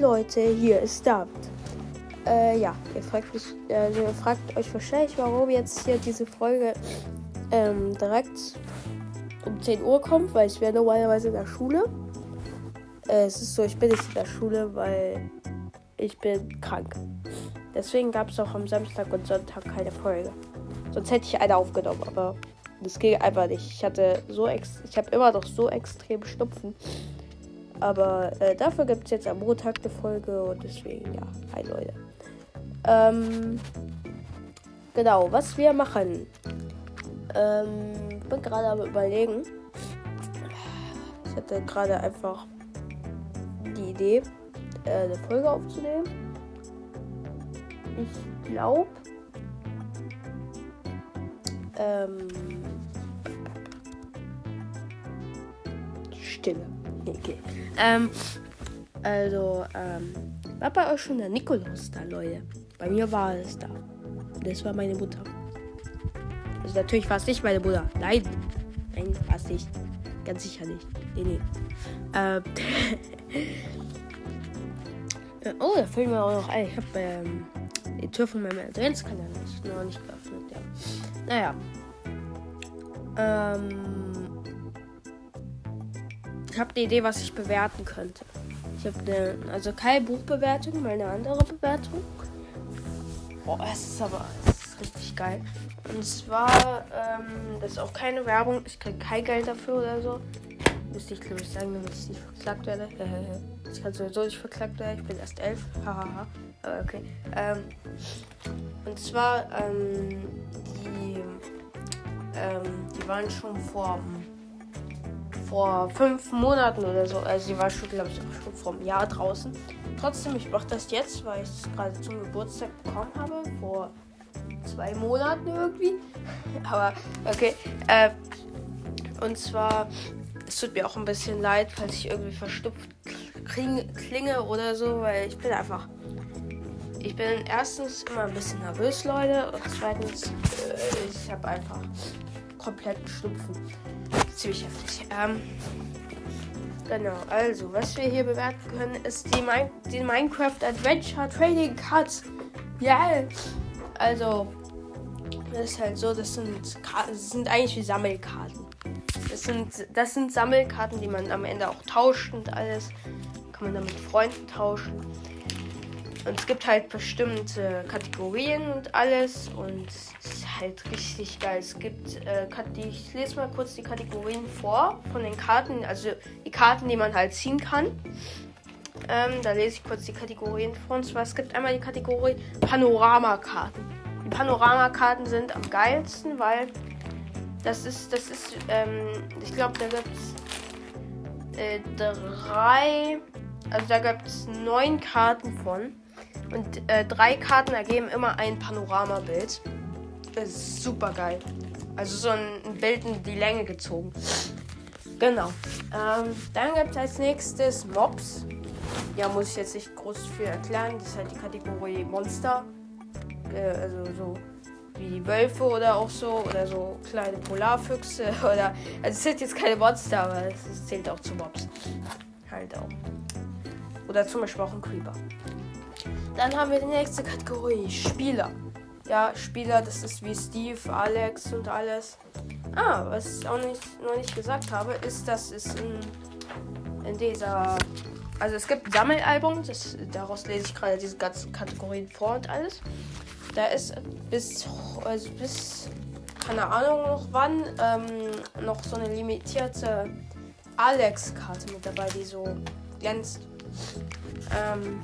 Leute, hier ist David. Äh, ja, ihr fragt, mich, äh, ihr fragt euch wahrscheinlich, warum jetzt hier diese Folge ähm, direkt um 10 Uhr kommt, weil ich wäre normalerweise in der Schule. Äh, es ist so, ich bin nicht in der Schule, weil ich bin krank. Deswegen gab es auch am Samstag und Sonntag keine Folge. Sonst hätte ich eine aufgenommen, aber das ging einfach nicht. Ich hatte so ex ich habe immer noch so extrem Schnupfen. Aber äh, dafür gibt es jetzt am Montag eine Folge und deswegen, ja, hi Leute. Ähm, genau, was wir machen. Ähm, bin gerade am überlegen. Ich hatte gerade einfach die Idee, äh, eine Folge aufzunehmen. Ich glaube, ähm, Stille. Okay. Ähm, also, ähm, war bei euch schon der Nikolaus da, Leute? Bei mir war es da. Das war meine Mutter. Also natürlich war es nicht meine Mutter. Nein. Nein, war es nicht. Ganz sicher nicht. Nee, nee. Ähm. oh, da fällt mir auch noch ein. Ich habe ähm, die Tür von meinem Adventskalender noch nicht geöffnet, ja. Naja. Ähm. Ich habe eine Idee, was ich bewerten könnte. Ich habe eine, also keine Buchbewertung, mal eine andere Bewertung. Boah, es ist aber es ist richtig geil. Und zwar, ähm, das ist auch keine Werbung. Ich kriege kein Geld dafür oder so. Müsste ich, glaube ich, sagen, damit ich nicht verklagt werde. ich kann sowieso nicht verklagt werden. Ich bin erst elf. Hahaha. Aber okay. Ähm, und zwar, ähm, die, ähm, die waren schon vor vor fünf Monaten oder so. Also sie war schon, glaube ich, schon vor einem Jahr draußen. Trotzdem, ich mache das jetzt, weil ich es gerade zum Geburtstag bekommen habe. Vor zwei Monaten irgendwie. Aber okay. Äh, und zwar, es tut mir auch ein bisschen leid, falls ich irgendwie verstupft klinge oder so, weil ich bin einfach. Ich bin erstens immer ein bisschen nervös, Leute. Und zweitens, äh, ich habe einfach kompletten Schnupfen ziemlich heftig. Ähm, genau, also, was wir hier bewerten können, ist die, Min die Minecraft Adventure Trading Cards. Ja, yeah. also, das ist halt so, das sind, das sind eigentlich wie Sammelkarten. Das sind, das sind Sammelkarten, die man am Ende auch tauscht und alles. Kann man dann mit Freunden tauschen. Und es gibt halt bestimmte Kategorien und alles. Und es ist halt richtig geil. Es gibt, äh, ich lese mal kurz die Kategorien vor von den Karten. Also die Karten, die man halt ziehen kann. Ähm, da lese ich kurz die Kategorien vor. Und zwar, es gibt einmal die Kategorie Panoramakarten. Die Panoramakarten sind am geilsten, weil das ist, das ist, ähm, ich glaube, da gibt es äh, drei, also da gibt es neun Karten von. Und äh, drei Karten ergeben immer ein Panoramabild. Ist super geil. Also so ein, Bild in die Länge gezogen. Genau. Ähm, dann gibt es als nächstes Mobs. Ja, muss ich jetzt nicht groß für erklären. Das ist halt die Kategorie Monster. Äh, also so wie die Wölfe oder auch so. Oder so kleine Polarfüchse. Oder. Also es sind jetzt keine Monster, aber es zählt auch zu Mobs. Halt auch. Oder zum Beispiel auch ein Creeper. Dann haben wir die nächste Kategorie, Spieler. Ja, Spieler, das ist wie Steve, Alex und alles. Ah, was ich auch nicht, noch nicht gesagt habe, ist, dass es in, in dieser. Also es gibt Sammelalbum, das, daraus lese ich gerade diese ganzen Kategorien vor und alles. Da ist bis, also bis, keine Ahnung noch wann, ähm, noch so eine limitierte Alex-Karte mit dabei, die so glänzt. Ähm,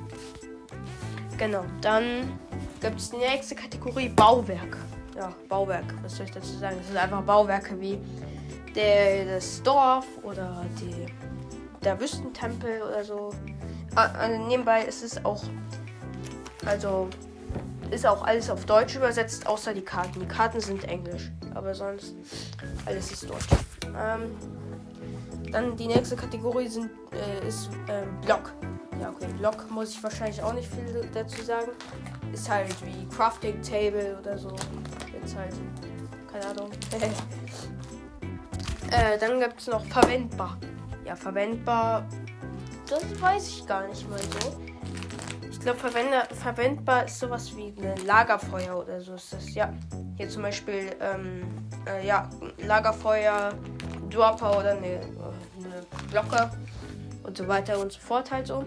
Genau, dann gibt es die nächste Kategorie Bauwerke. Ja, Bauwerk, was soll ich dazu sagen? Das sind einfach Bauwerke wie der, das Dorf oder die, der Wüstentempel oder so. Also nebenbei ist es auch, also ist auch alles auf Deutsch übersetzt, außer die Karten. Die Karten sind Englisch, aber sonst alles ist Deutsch. Ähm, dann die nächste Kategorie sind, äh, ist äh, Block. Ja, okay, Block muss ich wahrscheinlich auch nicht viel dazu sagen. Ist halt wie Crafting Table oder so. Jetzt halt, keine Ahnung. äh, dann gibt es noch verwendbar. Ja, verwendbar, das weiß ich gar nicht mal so. glaube, verwendbar ist sowas wie ein Lagerfeuer oder so ist das. Ja, hier zum Beispiel, ähm, äh, ja, Lagerfeuer, Dropper oder eine, eine Glocke und so weiter und so fort halt so.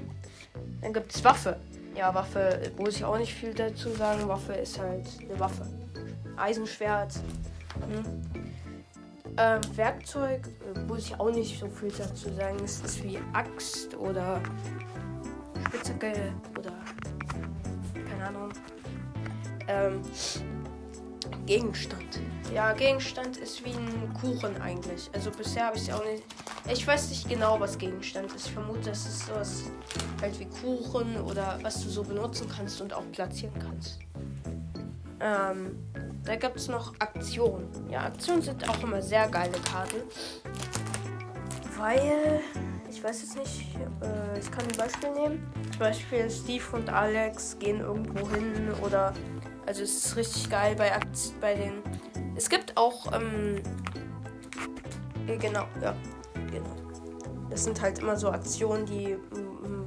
Dann gibt es Waffe. Ja, Waffe muss ich auch nicht viel dazu sagen. Waffe ist halt eine Waffe. Eisenschwert. Hm. Ähm, Werkzeug äh, muss ich auch nicht so viel dazu sagen. Es ist wie Axt oder Spitzhacke oder keine Ahnung. Ähm, Gegenstand. Ja, Gegenstand ist wie ein Kuchen eigentlich. Also bisher habe ich es auch nicht. Ich weiß nicht genau, was Gegenstand ist. Ich vermute, es ist sowas halt wie Kuchen oder was du so benutzen kannst und auch platzieren kannst. Ähm, da gibt es noch Aktionen. Ja, Aktionen sind auch immer sehr geile Karten. Weil, ich weiß jetzt nicht, äh, ich kann ein Beispiel nehmen. Zum Beispiel Steve und Alex gehen irgendwo hin oder, also es ist richtig geil bei, Akt bei den, es gibt auch, ähm, genau, ja, genau. Das sind halt immer so Aktionen, die,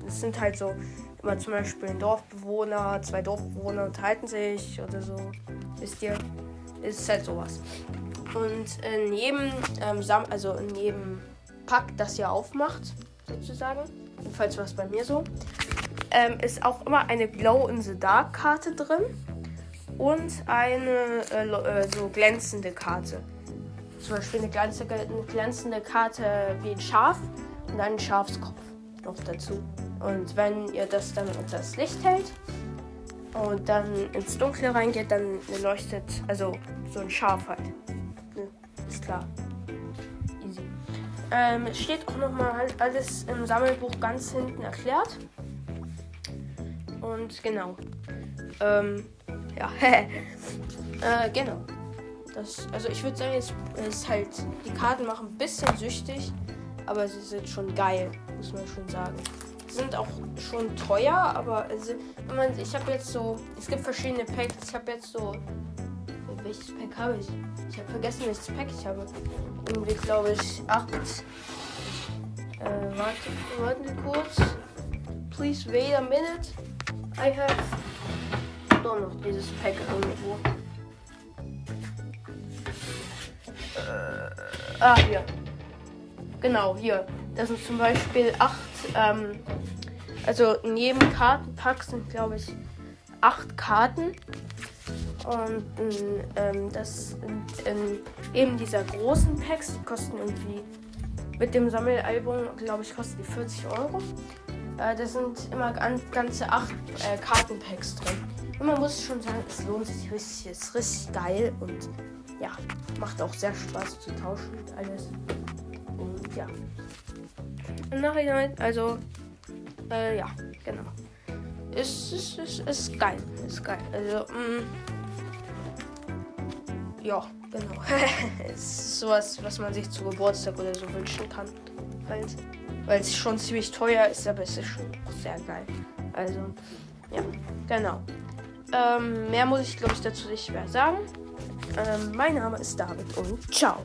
es sind halt so, immer zum Beispiel ein Dorfbewohner, zwei Dorfbewohner unterhalten sich oder so. Wisst ihr? Ist halt sowas. Und in jedem, ähm, also in jedem Pack, das ihr aufmacht, sozusagen, jedenfalls war es bei mir so, ähm, ist auch immer eine Glow in the Dark Karte drin und eine äh, äh, so glänzende Karte. Zum Beispiel eine glänzende, eine glänzende Karte wie ein Schaf und einen Schafskopf noch dazu. Und wenn ihr das dann unter das Licht hält und dann ins Dunkle reingeht, dann leuchtet, also so ein Schaf halt. Ne? Ist klar. Easy. Ähm, es steht auch nochmal alles im Sammelbuch ganz hinten erklärt. Und genau. Ähm, ja. äh, genau. Das, also ich würde sagen, es ist halt, die Karten machen ein bisschen süchtig, aber sie sind schon geil, muss man schon sagen sind auch schon teuer, aber also, wenn man, ich habe jetzt so, es gibt verschiedene Packs. Ich habe jetzt so, welches Pack habe ich? Ich habe vergessen, welches Pack ich habe. Irgendwie glaube ich acht. Äh, warte, warte kurz. Please wait a minute. I have doch noch dieses Pack irgendwo. Ah, hier. Genau, hier. Das sind zum Beispiel acht ähm, also in jedem Kartenpack sind, glaube ich, acht Karten. Und ähm, das in eben dieser großen Packs, die kosten irgendwie mit dem Sammelalbum, glaube ich, kosten die 40 Euro. Äh, da sind immer gan ganze acht äh, Kartenpacks drin. Und man muss schon sagen, es lohnt sich richtig, ist richtig geil und ja, macht auch sehr Spaß zu tauschen und alles. Und ja. Im Nachhinein, also, äh, ja, genau. Ist, ist, ist, ist geil. Ist geil. Also, mh, mm, ja, genau. es ist sowas, was man sich zu Geburtstag oder so wünschen kann. Halt. Weil es schon ziemlich teuer ist, aber es ist schon sehr geil. Also, ja, genau. Ähm, mehr muss ich, glaube ich, dazu nicht mehr sagen. Ähm, mein Name ist David und ciao.